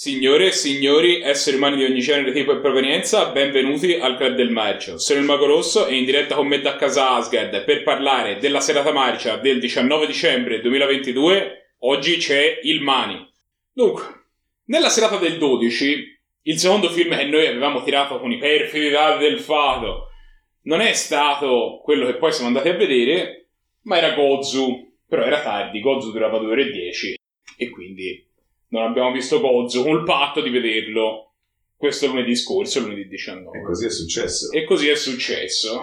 Signore e signori, esseri umani di ogni genere, tipo e provenienza, benvenuti al Club del Marcio. Sono il Mago Rosso e in diretta con me da casa Asgard per parlare della serata marcia del 19 dicembre 2022. Oggi c'è il Mani. Dunque, nella serata del 12, il secondo film che noi avevamo tirato con i perfidi dati del fato non è stato quello che poi siamo andati a vedere, ma era Gozu. Però era tardi, Gozu durava 2 ore e 10 e quindi non abbiamo visto Gozo con il patto di vederlo questo lunedì scorso, lunedì 19. E così è successo. E così è successo.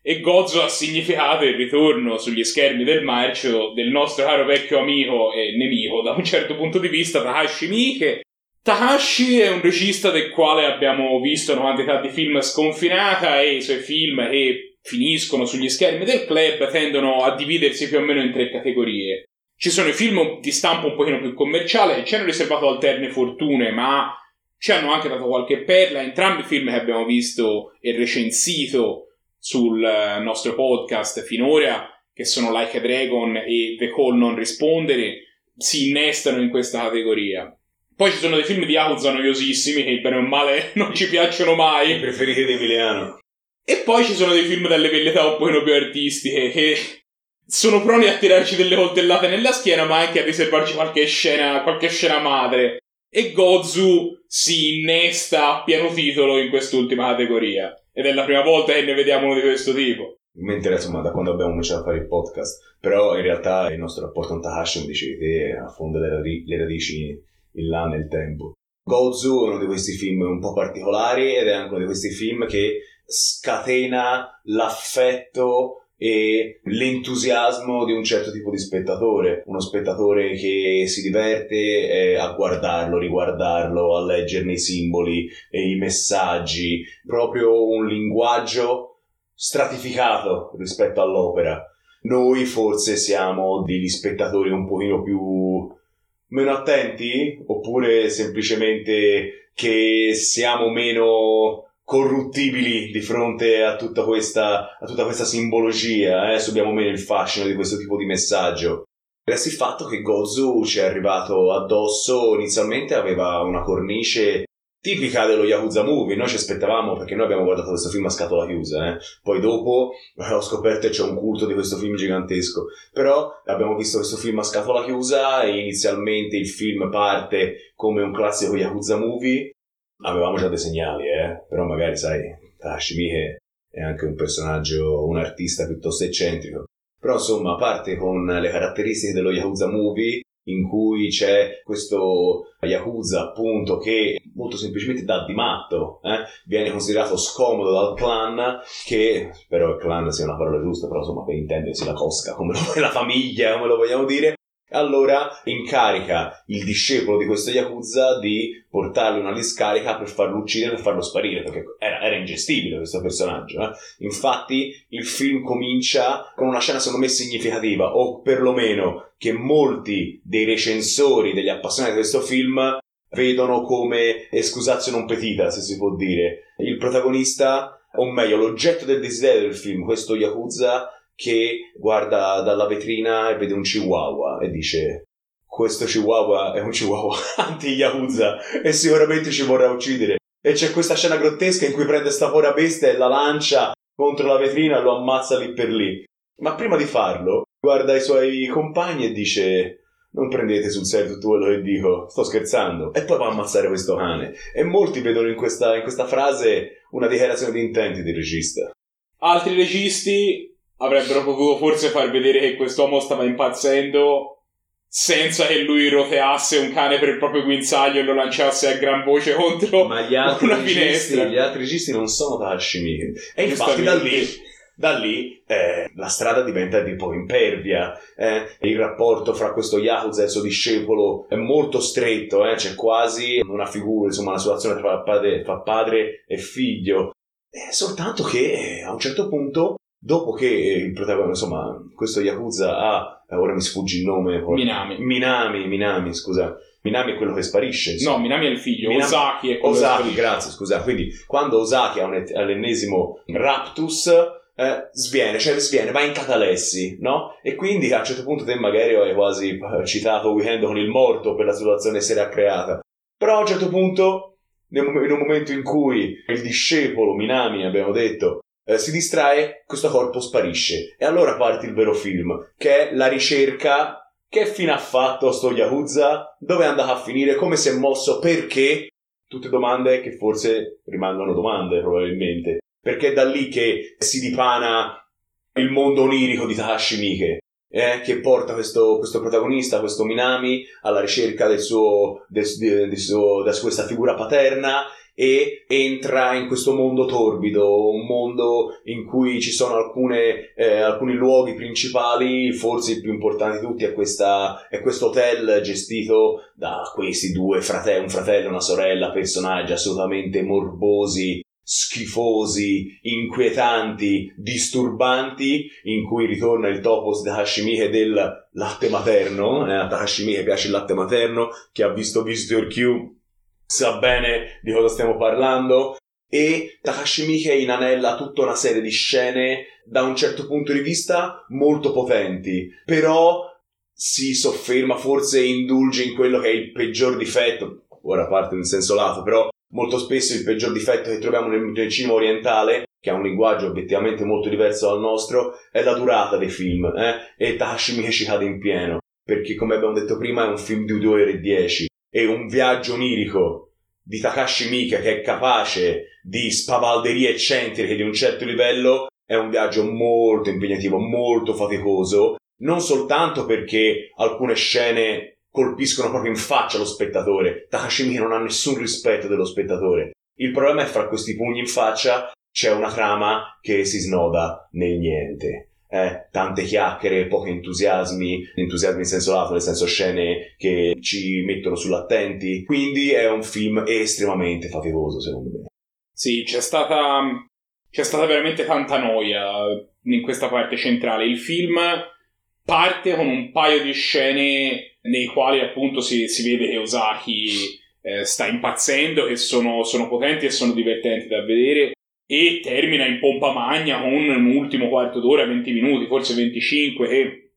E Gozo ha significato il ritorno sugli schermi del marcio del nostro caro vecchio amico e nemico, da un certo punto di vista, Takashi Miike. Takashi è un regista del quale abbiamo visto una quantità di film sconfinata e i suoi film che finiscono sugli schermi del club tendono a dividersi più o meno in tre categorie. Ci sono i film di stampo un pochino più commerciale ci hanno riservato alterne fortune, ma ci hanno anche dato qualche perla. Entrambi i film che abbiamo visto e recensito sul eh, nostro podcast finora, che sono Like a Dragon e The Call Non Rispondere, si innestano in questa categoria. Poi ci sono dei film di Yakuza noiosissimi che bene o male non ci piacciono mai. Preferiti di Emiliano. E poi ci sono dei film dalle velletà un pochino più artistiche che sono pronti a tirarci delle coltellate nella schiena, ma anche a riservarci qualche scena, qualche scena madre. E Gozu si innesta a pieno titolo in quest'ultima categoria. Ed è la prima volta che ne vediamo uno di questo tipo. Mi interessa, ma da quando abbiamo cominciato a fare il podcast. Però in realtà il nostro rapporto con Takashi, come dicevi te, affonda le, radi- le radici in là nel tempo. Gozu è uno di questi film un po' particolari ed è anche uno di questi film che scatena l'affetto e l'entusiasmo di un certo tipo di spettatore, uno spettatore che si diverte eh, a guardarlo, riguardarlo, a leggerne i simboli e i messaggi, proprio un linguaggio stratificato rispetto all'opera. Noi forse siamo degli spettatori un pochino più meno attenti? Oppure semplicemente che siamo meno corruttibili di fronte a tutta questa, a tutta questa simbologia, eh? subiamo meno il fascino di questo tipo di messaggio. Resta il fatto che Gozu ci è arrivato addosso, inizialmente aveva una cornice tipica dello Yakuza Movie, noi ci aspettavamo perché noi abbiamo guardato questo film a scatola chiusa, eh? poi dopo eh, ho scoperto che c'è un culto di questo film gigantesco, però abbiamo visto questo film a scatola chiusa e inizialmente il film parte come un classico Yakuza Movie, avevamo già dei segnali, eh? però magari sai, Tashimi è anche un personaggio, un artista piuttosto eccentrico. Però insomma parte con le caratteristiche dello Yakuza Movie in cui c'è questo Yakuza appunto che molto semplicemente dà di matto, eh? viene considerato scomodo dal clan che però il clan sia una parola giusta però insomma per intendersi la cosca come lo, la famiglia come lo vogliamo dire allora incarica il discepolo di questo Yakuza di portarlo una discarica per farlo uccidere e farlo sparire, perché era, era ingestibile questo personaggio. Eh? Infatti il film comincia con una scena secondo me significativa, o perlomeno che molti dei recensori, degli appassionati di questo film vedono come escusazio non petita, se si può dire. Il protagonista, o meglio l'oggetto del desiderio del film, questo Yakuza, che guarda dalla vetrina e vede un chihuahua e dice questo chihuahua è un chihuahua anti-Yakuza e sicuramente ci vorrà uccidere. E c'è questa scena grottesca in cui prende sta povera bestia e la lancia contro la vetrina e lo ammazza lì per lì. Ma prima di farlo, guarda i suoi compagni e dice non prendete sul serio tutto quello che dico, sto scherzando. E poi va a ammazzare questo cane. E molti vedono in questa, in questa frase una dichiarazione di intenti del regista. Altri registi avrebbero potuto forse far vedere che quest'uomo stava impazzendo senza che lui roteasse un cane per il proprio guinzaglio e lo lanciasse a gran voce contro Ma gli altri una registi, finestra. gli altri registi non sono Tashimi. E infatti da lì, da lì eh, la strada diventa di po' impervia. eh. Il rapporto fra questo Yakuza e il suo discepolo è molto stretto, eh. c'è quasi una figura, insomma, una situazione tra padre, tra padre e figlio. Eh, soltanto che eh, a un certo punto dopo che il protagonista, insomma, questo Yakuza ha, eh, ora mi sfugge il nome, Minami. Minami, Minami, scusa, Minami è quello che sparisce, insomma. No, Minami è il figlio, Minami- Osaki è quello Osaki, grazie, scusa, quindi quando Osaki ha un ha l'ennesimo raptus, eh, sviene, cioè sviene, va in catalessi, no? E quindi a un certo punto te magari hai quasi eh, citato Weekend con il morto per la situazione che si era creata. Però a un certo punto, in un momento in cui il discepolo Minami, abbiamo detto, eh, si distrae, questo corpo sparisce. E allora parte il vero film, che è la ricerca. Che fine ha fatto sto Yakuza? Dove è andato a finire? Come si è mosso? Perché? Tutte domande che forse rimangono domande, probabilmente. Perché è da lì che si dipana il mondo onirico di Takashi Miike eh, che porta questo, questo, protagonista, questo Minami, alla ricerca del suo, del, del suo, della questa figura paterna e entra in questo mondo torbido, un mondo in cui ci sono alcune, eh, alcuni luoghi principali, forse il più importante di tutti è, questa, è questo hotel gestito da questi due fratelli, un fratello e una sorella, personaggi assolutamente morbosi, schifosi, inquietanti, disturbanti, in cui ritorna il topos da Hashimihe del latte materno, eh, a Hashimihe piace il latte materno, che ha visto Visitor Q sa bene di cosa stiamo parlando, e Takashi Miike inanella tutta una serie di scene da un certo punto di vista molto potenti, però si sofferma, forse indulge in quello che è il peggior difetto, ora parte in senso lato, però molto spesso il peggior difetto che troviamo nel, nel cinema orientale, che ha un linguaggio obiettivamente molto diverso dal nostro, è la durata dei film, eh? e Takashi Miike ci cade in pieno, perché come abbiamo detto prima è un film di 2 ore e 10, e un viaggio onirico di Takashi Miike che è capace di spavalderie eccentriche di un certo livello è un viaggio molto impegnativo, molto faticoso, non soltanto perché alcune scene colpiscono proprio in faccia lo spettatore. Takashi Miike non ha nessun rispetto dello spettatore. Il problema è fra questi pugni in faccia c'è una trama che si snoda nel niente. Eh, tante chiacchiere, pochi entusiasmi, entusiasmi in senso lato, nel senso scene che ci mettono sull'attenti. Quindi è un film estremamente faticoso, secondo me. Sì, c'è stata, c'è stata veramente tanta noia in questa parte centrale. Il film parte con un paio di scene nei quali appunto si, si vede che Osaki eh, sta impazzendo, che sono, sono, potenti e sono divertenti da vedere, e termina in pompa magna con un ultimo quarto d'ora, 20 minuti, forse 25, che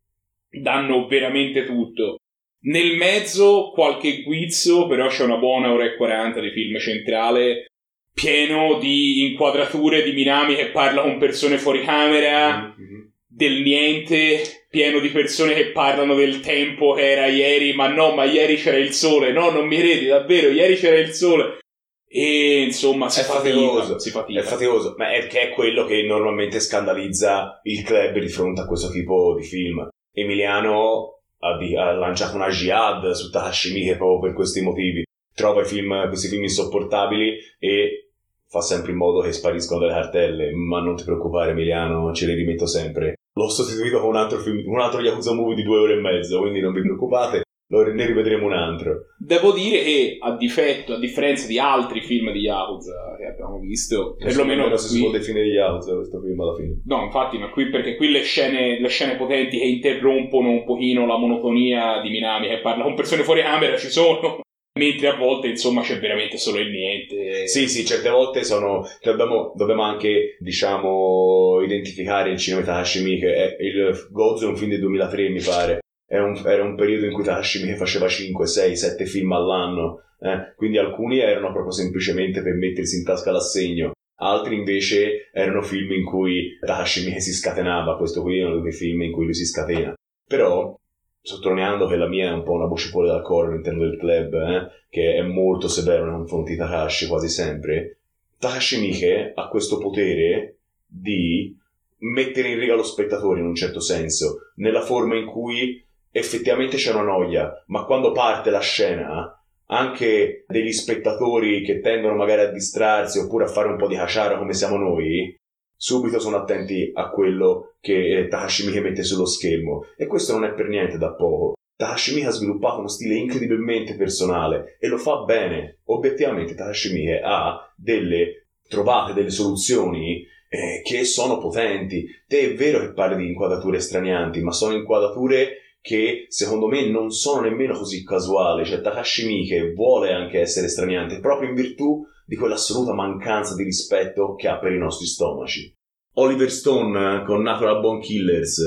danno veramente tutto. Nel mezzo qualche guizzo, però c'è una buona ora e 40 di film centrale, pieno di inquadrature di Minami che parla con persone fuori camera, mm-hmm. del niente, pieno di persone che parlano del tempo che era ieri, ma no, ma ieri c'era il sole, no, non mi credi, davvero, ieri c'era il sole. E insomma, si è faticoso, si fatica. È faticoso, ma è che è quello che normalmente scandalizza il club di fronte a questo tipo di film. Emiliano ha, di, ha lanciato una jihad su Takashi Miike proprio per questi motivi. Trova film, questi film insopportabili e fa sempre in modo che spariscono dalle cartelle. Ma non ti preoccupare, Emiliano, ce le rimetto sempre l'ho sostituito con un altro film, un altro Yakuza Movie di due ore e mezzo, quindi non vi preoccupate, ne rivedremo un altro. Devo dire che a difetto, a differenza di altri film di Yakuza che abbiamo visto, perlomeno non si può definire Yakuza questo film alla fine. No, infatti, ma qui perché qui le scene, le scene potenti che interrompono un pochino la monotonia di Minami che parla con persone fuori camera ci sono. Mentre a volte, insomma, c'è veramente solo il niente. Sì, sì, certe volte sono. Cioè dobbiamo, dobbiamo, anche, diciamo, identificare il cinema Takashi Miike. Il Gozo è un film del 2003, mi pare. Un, era un periodo in cui Takashi Miike faceva 5, 6, 7 film all'anno. Eh? Quindi alcuni erano proprio semplicemente per mettersi in tasca l'assegno. Altri invece erano film in cui Takashi Miike si scatenava. Questo qui è uno dei film in cui lui si scatena. Però sottolineando che la mia è un po' una voce fuori dal coro all'interno del club, eh, che è molto severo nei confronti di Takashi quasi sempre, Takashi Miike ha questo potere di mettere in riga lo spettatore in un certo senso, nella forma in cui effettivamente c'è una noia, ma quando parte la scena anche degli spettatori che tendono magari a distrarsi oppure a fare un po' di cacciara come siamo noi, subito sono attenti a quello che eh, Takashi Miike mette sullo schermo e questo non è per niente da poco. Takashi Miike ha sviluppato uno stile incredibilmente personale e lo fa bene. Obiettivamente Takashi Miike ha delle trovate, delle soluzioni eh, che sono potenti. Te è vero che parli di inquadrature stranianti, ma sono inquadrature che secondo me non sono nemmeno così casuali. Cioè Takashi Miike vuole anche essere straniante proprio in virtù di quell'assoluta mancanza di rispetto che ha per i nostri stomaci. Oliver Stone con Natural Bone Killers,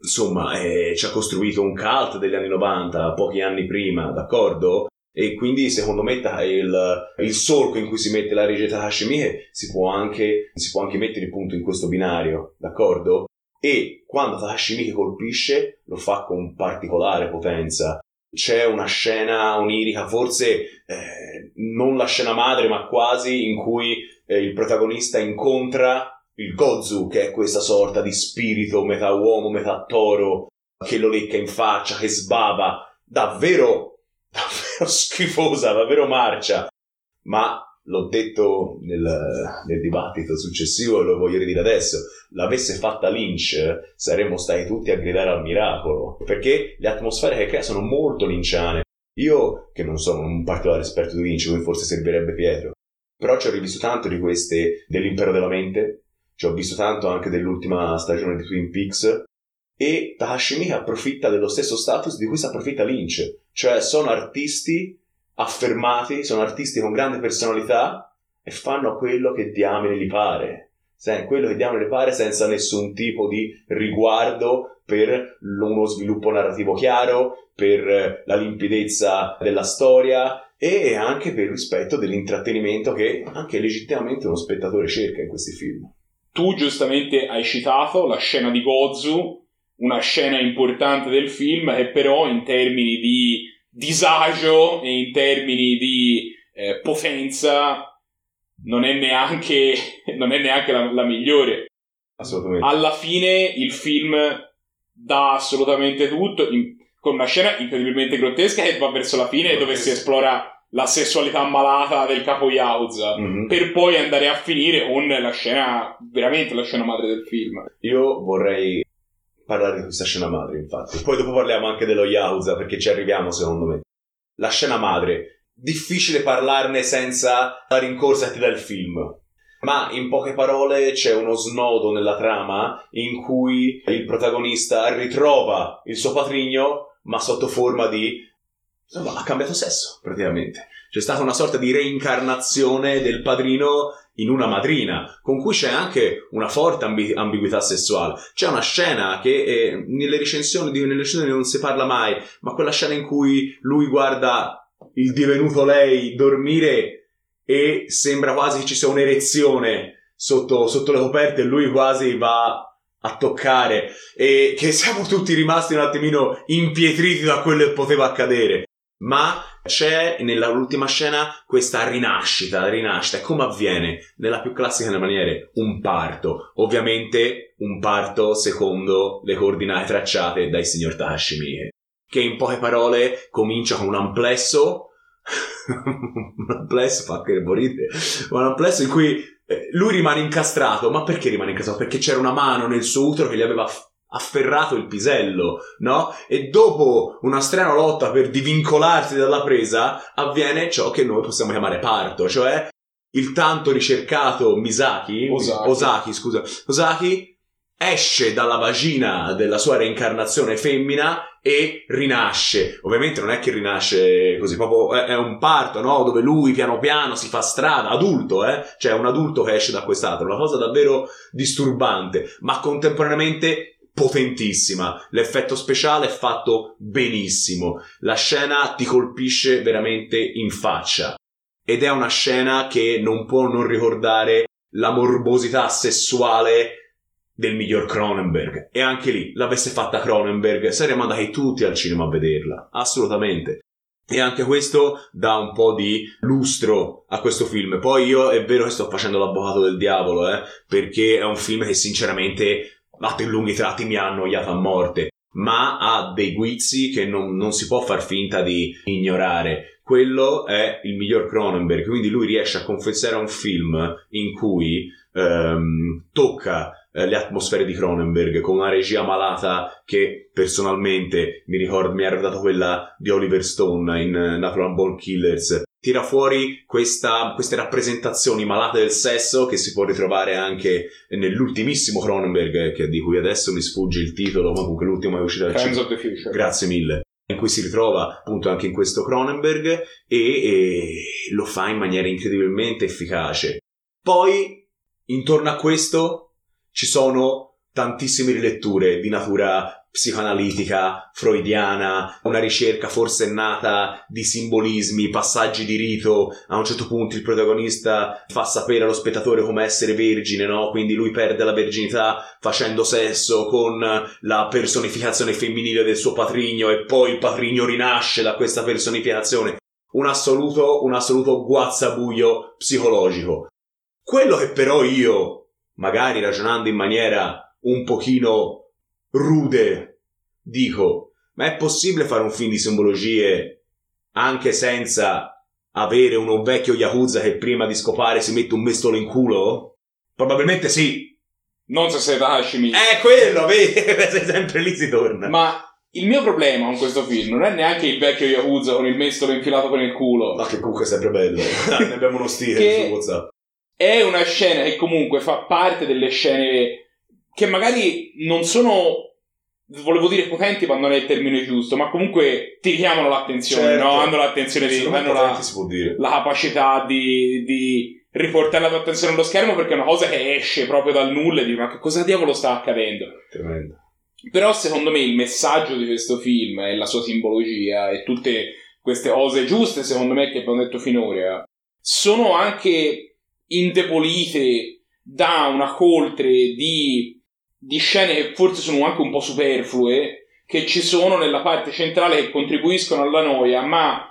insomma, eh, ci ha costruito un cult degli anni 90, pochi anni prima, d'accordo? E quindi secondo me il, il solco in cui si mette la regia Takashi Miike si può anche, si può anche mettere il in questo binario, d'accordo? E quando Takashi Miike colpisce lo fa con particolare potenza. C'è una scena onirica, forse eh, non la scena madre, ma quasi, in cui eh, il protagonista incontra il Gozu, che è questa sorta di spirito metà uomo, metà toro, che lo lecca in faccia, che sbava. Davvero, davvero schifosa, davvero marcia. Ma l'ho detto nel, nel, dibattito successivo e lo voglio ridire adesso, l'avesse fatta Lynch saremmo stati tutti a gridare al miracolo, perché le atmosfere che crea sono molto linciane. Io, che non sono un particolare esperto di Lynch, come forse servirebbe Pietro, però ci ho rivisto tanto di queste dell'Impero della Mente, ci ho visto tanto anche dell'ultima stagione di Twin Peaks, e Takashi Miike approfitta dello stesso status di cui si approfitta Lynch, cioè sono artisti affermati, sono artisti con grande personalità e fanno quello che diamine gli pare. quello che diamine gli pare senza nessun tipo di riguardo per uno sviluppo narrativo chiaro, per la limpidezza della storia e anche per il rispetto dell'intrattenimento che anche legittimamente uno spettatore cerca in questi film. Tu giustamente hai citato la scena di Gozu, una scena importante del film che però in termini di disagio e in termini di eh, potenza non è neanche, non è neanche la, la migliore. Assolutamente. Alla fine il film dà assolutamente tutto, in, con una scena incredibilmente grottesca che va verso la fine dove si esplora la sessualità malata del capo Yakuza mm-hmm. per poi andare a finire con la scena veramente la scena madre del film io vorrei parlare di questa scena madre, infatti. Poi dopo parliamo anche dello Yauza, perché ci arriviamo, secondo me. La scena madre. Difficile parlarne senza la rincorsa dal film. Ma in poche parole c'è uno snodo nella trama in cui il protagonista ritrova il suo patrigno, ma sotto forma di. Insomma, ha cambiato sesso, praticamente. C'è stata una sorta di reincarnazione del padrino in una madrina, con cui c'è anche una forte ambi- ambiguità sessuale. C'è una scena che eh, nelle, recensioni, nelle recensioni non si parla mai, ma quella scena in cui lui guarda il divenuto lei dormire e sembra quasi che ci sia un'erezione sotto, sotto le coperte e lui quasi va a toccare e che siamo tutti rimasti un attimino impietriti da quello che poteva accadere. Ma c'è nell'ultima scena questa rinascita, rinascita. E come avviene? Nella più classica delle maniere, un parto. Ovviamente un parto secondo le coordinate tracciate dai signor Takashi Miike. Che in poche parole comincia con un amplesso. un amplesso fa che morite. Un amplesso in cui eh, lui rimane incastrato. Ma perché rimane incastrato? Perché c'era una mano nel suo utero che gli aveva afferrato il pisello, no? E dopo una strana lotta per divincolarsi dalla presa, avviene ciò che noi possiamo chiamare parto, cioè il tanto ricercato Misaki, Osaki, Osaki scusa, Osaki esce dalla vagina della sua reincarnazione femmina e rinasce. Ovviamente non è che rinasce così, proprio è, un parto, no? Dove lui piano piano si fa strada, adulto, eh? Cioè un adulto che esce da quest'altro, una cosa davvero disturbante, ma contemporaneamente potentissima. L'effetto speciale è fatto benissimo. La scena ti colpisce veramente in faccia. Ed è una scena che non può non ricordare la morbosità sessuale del miglior Cronenberg. E anche lì, l'avesse fatta Cronenberg, saremmo andati tutti al cinema a vederla. Assolutamente. E anche questo dà un po' di lustro a questo film. Poi io è vero che sto facendo l'avvocato del diavolo, eh, perché è un film che sinceramente a lunghi tratti mi ha annoiato a morte, ma ha dei guizzi che non, non si può far finta di ignorare. Quello è il miglior Cronenberg, quindi lui riesce a confezionare un film in cui ehm, tocca eh, le atmosfere di Cronenberg con una regia malata che personalmente mi ricordo mi ha ricordato quella di Oliver Stone in Natural Born Killers tira fuori questa, queste rappresentazioni malate del sesso che si può ritrovare anche nell'ultimissimo Cronenberg, che, di cui adesso mi sfugge il titolo, ma comunque l'ultimo è uscito dal cinema. Grazie mille. In cui si ritrova appunto anche in questo Cronenberg e, e lo fa in maniera incredibilmente efficace. Poi, intorno a questo, ci sono tantissime riletture di natura psicoanalitica, freudiana, una ricerca forsennata di simbolismi, passaggi di rito. A un certo punto il protagonista fa sapere allo spettatore come essere vergine, no? Quindi lui perde la verginità facendo sesso con la personificazione femminile del suo patrigno e poi il patrigno rinasce da questa personificazione. Un assoluto, un assoluto guazzabuio psicologico. Quello che però io, magari ragionando in maniera un pochino rude, dico, ma è possibile fare un film di simbologie anche senza avere uno vecchio Yakuza che prima di scopare si mette un mestolo in culo? Probabilmente sì. Non se sei Hashimi. È quello, vedi? sempre lì si torna. Ma il mio problema con questo film non è neanche il vecchio Yakuza con il mestolo infilato per il culo. Ma che comunque è sempre bello. ne abbiamo uno stile su WhatsApp. È una scena che comunque fa parte delle scene che magari non sono volevo dire potenti ma non è il termine giusto ma comunque ti richiamano l'attenzione certo. no? hanno l'attenzione di hanno la, la, capacità di, di, riportare la tua attenzione allo schermo perché è una cosa che esce proprio dal nulla e dici ma che cosa diavolo sta accadendo tremendo però secondo me il messaggio di questo film e la sua simbologia e tutte queste cose giuste secondo me che abbiamo detto finora sono anche indebolite da una coltre di di scene che forse sono anche un po' superflue, che ci sono nella parte centrale che contribuiscono alla noia, ma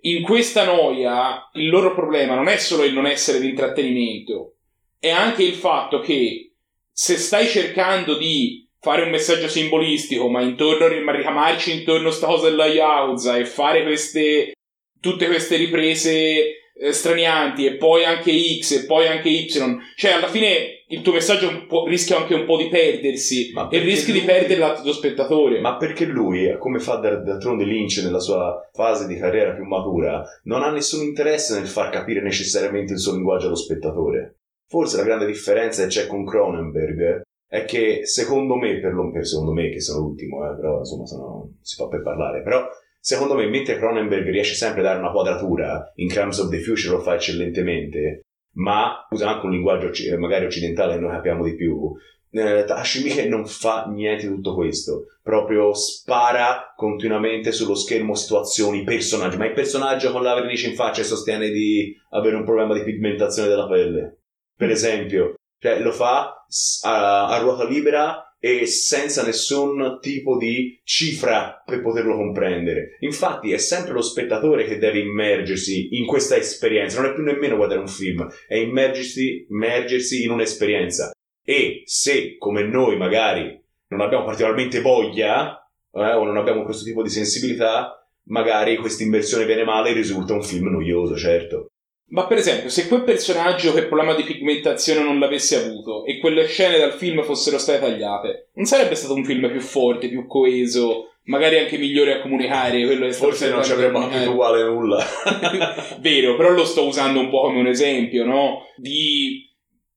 in questa noia il loro problema non è solo il non essere di intrattenimento, è anche il fatto che se stai cercando di fare un messaggio simbolistico, ma intorno a ricamarci intorno a sta cosa della Yakuza e fare queste tutte queste riprese eh, stranianti e poi anche X e poi anche Y, cioè alla fine il tuo messaggio rischia anche un po' di perdersi e rischi lui... di perdere l'altro spettatore. Ma perché lui, come fa d'altronde Lynch nella sua fase di carriera più matura, non ha nessun interesse nel far capire necessariamente il suo linguaggio allo spettatore. Forse la grande differenza che c'è con Cronenberg è che secondo me, per, lo, per secondo me che sono l'ultimo, eh, però insomma sono, si fa per parlare, però secondo me, mentre Cronenberg riesce sempre a dare una quadratura, in Crimes of the Future lo fa eccellentemente, ma usa anche un linguaggio magari occidentale che noi capiamo di più. Eh, Hashimike non fa niente di tutto questo, proprio spara continuamente sullo schermo situazioni, personaggi, ma il personaggio con la vernice in faccia sostiene di avere un problema di pigmentazione della pelle. Per esempio, cioè, lo fa a, a ruota libera e senza nessun tipo di cifra per poterlo comprendere. Infatti è sempre lo spettatore che deve immergersi in questa esperienza, non è più nemmeno guardare un film, è immergersi, immergersi in un'esperienza. E se, come noi magari, non abbiamo particolarmente voglia eh, o non abbiamo questo tipo di sensibilità, magari questa immersione viene male e risulta un film noioso, certo. Ma per esempio, se quel personaggio che problema di pigmentazione non l'avesse avuto e quelle scene dal film fossero state tagliate, non sarebbe stato un film più forte, più coeso, magari anche migliore a comunicare? Quello Forse non ci avremmo capito uguale nulla. Vero, però lo sto usando un po' come un esempio, no? Di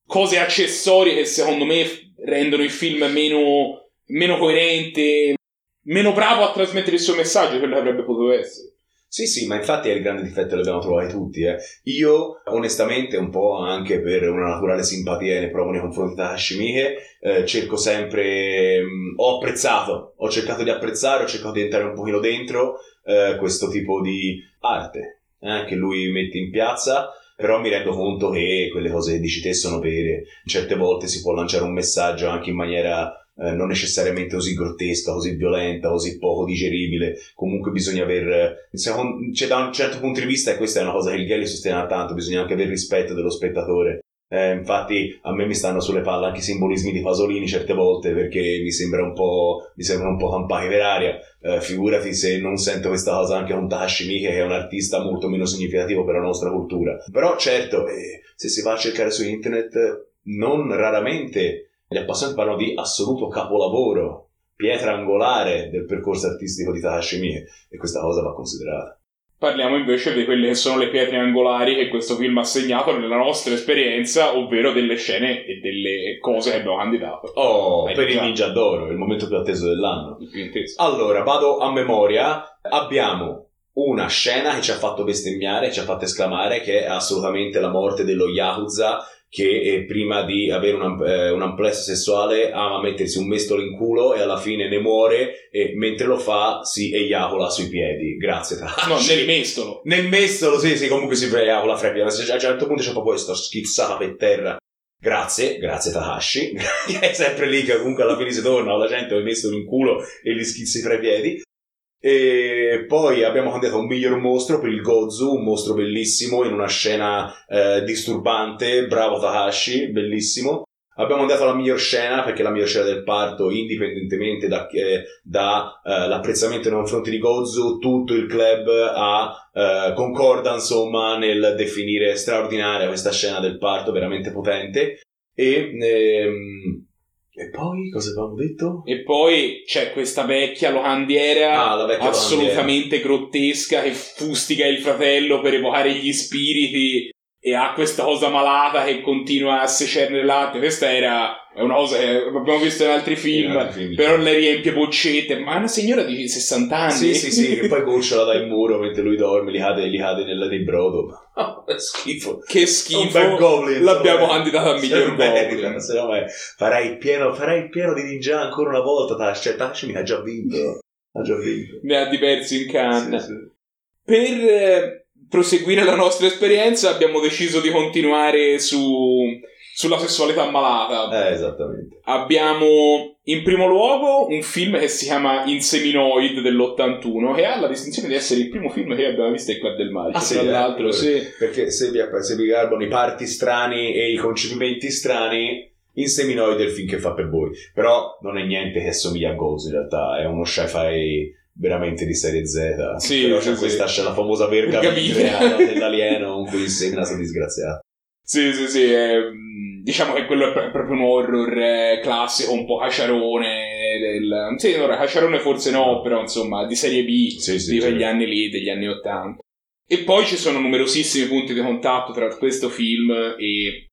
cose accessorie che secondo me rendono il film meno, meno coerente, meno bravo a trasmettere il suo messaggio, quello che avrebbe potuto essere. Sì, sì, ma infatti è il grande difetto che abbiamo trovato tutti. Eh. Io, onestamente, un po' anche per una naturale simpatia ne provo nei confronti di Hashimike, eh, cerco sempre... Mh, mm, ho apprezzato, ho cercato di apprezzare, ho cercato di entrare un pochino dentro eh, questo tipo di arte eh, che lui mette in piazza, però mi rendo conto che quelle cose che dici te sono vere. Certe volte si può lanciare un messaggio anche in maniera eh, non necessariamente così grottesca, così violenta, così poco digeribile. Comunque bisogna aver, secondo, cioè, da un certo punto di vista, e questa è una cosa che il Gelli sostiene tanto, bisogna anche avere rispetto dello spettatore. Eh, infatti a me mi stanno sulle palle anche i simbolismi di Pasolini certe volte perché mi sembra un po', mi po' campati per aria. Eh, figurati se non sento questa cosa anche con Takashi Miike che è un artista molto meno significativo per la nostra cultura. Però certo, eh, se si va a cercare su internet, non raramente gli appassionati parlano di assoluto capolavoro, pietra angolare del percorso artistico di Takashi Miike e questa cosa va considerata. Parliamo invece di quelle che sono le pietre angolari che questo film ha segnato nella nostra esperienza, ovvero delle scene e delle cose che abbiamo candidato. Oh, Hai per il Ninja d'Oro, il momento più atteso dell'anno. Il più inteso. Allora, vado a memoria. Abbiamo una scena che ci ha fatto bestemmiare, ci ha fatto esclamare che è assolutamente la morte dello Yakuza che eh, prima di avere un, eh, un amplesso sessuale ama mettersi un mestolo in culo e alla fine ne muore e mentre lo fa si eiacola sui piedi. Grazie Takahashi. No, nel mestolo. Nel mestolo, sì, sì, comunque si eiacola fra i piedi. A un certo punto c'è proprio questo schizzata per terra. Grazie, grazie Takahashi. è sempre lì che comunque alla fine si torna, la gente ha messo in culo e gli schizzi fra i piedi. E poi abbiamo candidato un miglior mostro per il Gozu, un mostro bellissimo in una scena eh, disturbante, bravo Takahashi, bellissimo. Abbiamo dato la miglior scena perché la miglior scena del parto, indipendentemente dall'apprezzamento eh, da, eh, nei confronti di Gozu, tutto il club ha, eh, concorda insomma nel definire straordinaria questa scena del parto, veramente potente. E ehm, e poi cosa avevamo detto? E poi c'è questa vecchia locandiera ah, vecchia assolutamente locandiera. grottesca che fustiga il fratello per evocare gli spiriti e ha questa cosa malata che continua a secerne latte. Questa era è una cosa che abbiamo visto in altri film, in altri film però le riempie boccette. Ma è una signora di 60 anni. Sì, sì, sì, che poi gocciola dal muro mentre lui dorme, gli cade, gli cade nel, nel brodo. Oh, schifo. Che schifo. Goblin, L'abbiamo candidata a miglior goblin. Se no, farai pieno, farai pieno di ninja ancora una volta. Tash. Cioè, Tash mi ha già vinto. Ha già vinto. Ne ha diversi in canna. Sì, sì. Per eh, proseguire la nostra esperienza abbiamo deciso di continuare su sulla sessualità malata. Eh, esattamente. Abbiamo in primo luogo un film che si chiama Inseminoid dell'81, che ha la distinzione di essere il primo film che abbiamo visto in Club del Magic. Ah, sì, tra l'altro, eh, sì. Perché se vi, se vi garbano i parti strani e i concepimenti strani. Inseminoid è il film che fa per voi, però non è niente che assomiglia a Gozo in realtà, è uno sci-fi veramente di serie Z. Sì, però c'è sì, questa sì. la famosa verga Verga dell'alieno con cui semina sta disgraziato. Sì, sì, sì. È, diciamo che quello è proprio un horror eh, classico, un po' caciarone. Del... Sì, ora caciarone forse no, però insomma di serie B sì, sì, di quegli anni lì, degli anni Ottanta. E poi ci sono numerosissimi punti di contatto tra questo film e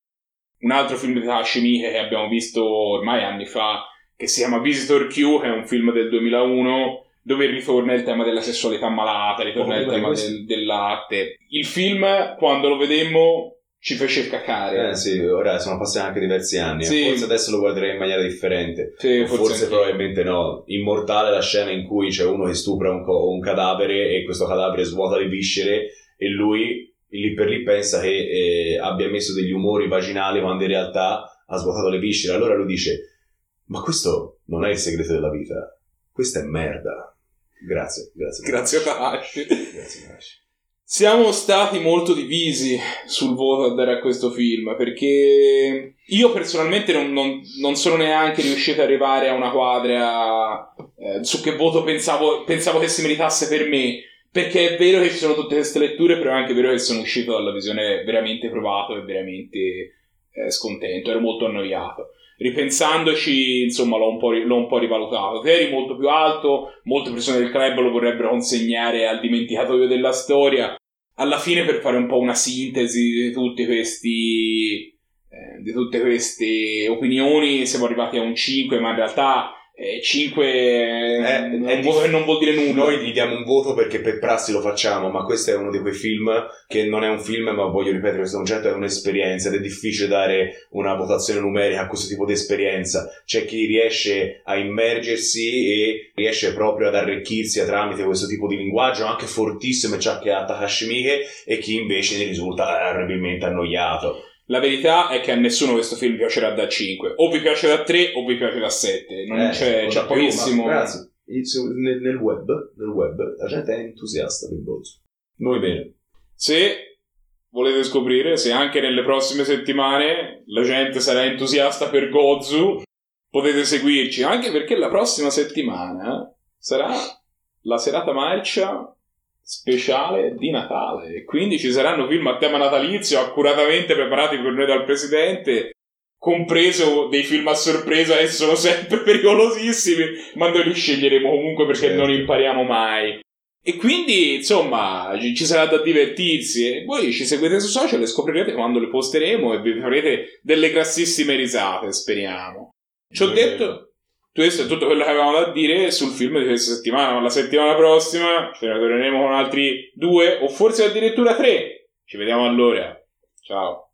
un altro film di Takashi che abbiamo visto ormai anni fa, che si chiama Visitor Q, che è un film del 2001 dove ritorna il tema della sessualità malata, ritorna oh, il tema del, del latte. Il film, quando lo vedemmo, ci fece cacare. Eh sì, ora sono passati anche diversi anni. Sì. Forse adesso lo guarderei in maniera differente. Sì, forse, forse probabilmente no. Immortale la scena in cui c'è uno che stupra un, co- un cadavere e questo cadavere svuota le viscere e lui lì per lì pensa che eh, abbia messo degli umori vaginali quando in realtà ha svuotato le viscere. Allora lui dice: Ma questo non è il segreto della vita, questa è merda. Grazie, grazie. Grazie a Takashi. Grazie Takashi. Siamo stati molto divisi sul voto a dare a questo film perché io personalmente non, non, non sono neanche riuscito ad arrivare a una quadra eh, su che voto pensavo, pensavo che si meritasse per me. Perché è vero che ci sono tutte queste letture, però è anche vero che sono uscito dalla visione veramente provato e veramente eh, scontento, ero molto annoiato ripensandoci, insomma, l'ho un, po', l'ho un po' rivalutato. Te eri molto più alto, molte persone del club lo vorrebbero consegnare al dimenticatoio della storia. Alla fine, per fare un po' una sintesi di tutti questi. Eh, di tutte queste opinioni, siamo arrivati a un 5, ma in realtà 5 eh, è un voto che non vuol dire nulla. Noi gli diamo un voto perché per prassi lo facciamo, ma questo è uno di quei film che non è un film, ma voglio ripetere, questo concetto è un'esperienza ed è difficile dare una votazione numerica a questo tipo di esperienza. C'è chi riesce a immergersi e riesce proprio ad arricchirsi tramite questo tipo di linguaggio, anche fortissimo, ciò che ha Takashi Miike, e chi invece ne risulta orribilmente annoiato. La verità è che a nessuno questo film piacerà da 5. O vi piace da 3 o vi piace da 7. Non eh, c'è, c'è pochissimo. Ragazzi, nel, nel, web, nel web la gente è entusiasta del Gozo. Noi meno. Se volete scoprire se anche nelle prossime settimane la gente sarà entusiasta per Gozu, potete seguirci. Anche perché la prossima settimana sarà la serata marcia speciale di Natale. E quindi ci saranno film a tema natalizio accuratamente preparati per noi dal presidente compreso dei film a sorpresa che sono sempre pericolosissimi ma noi li sceglieremo comunque perché certo. non impariamo mai. E quindi insomma ci sarà da divertirsi. E voi ci seguite su social e scoprirete quando le posteremo e vi farete delle grassissime risate speriamo. Ci ho detto questo è tutto quello che avevamo da dire sul film di questa settimana. Ma la settimana prossima ce ne torneremo con altri due o forse addirittura tre. Ci vediamo allora. Ciao.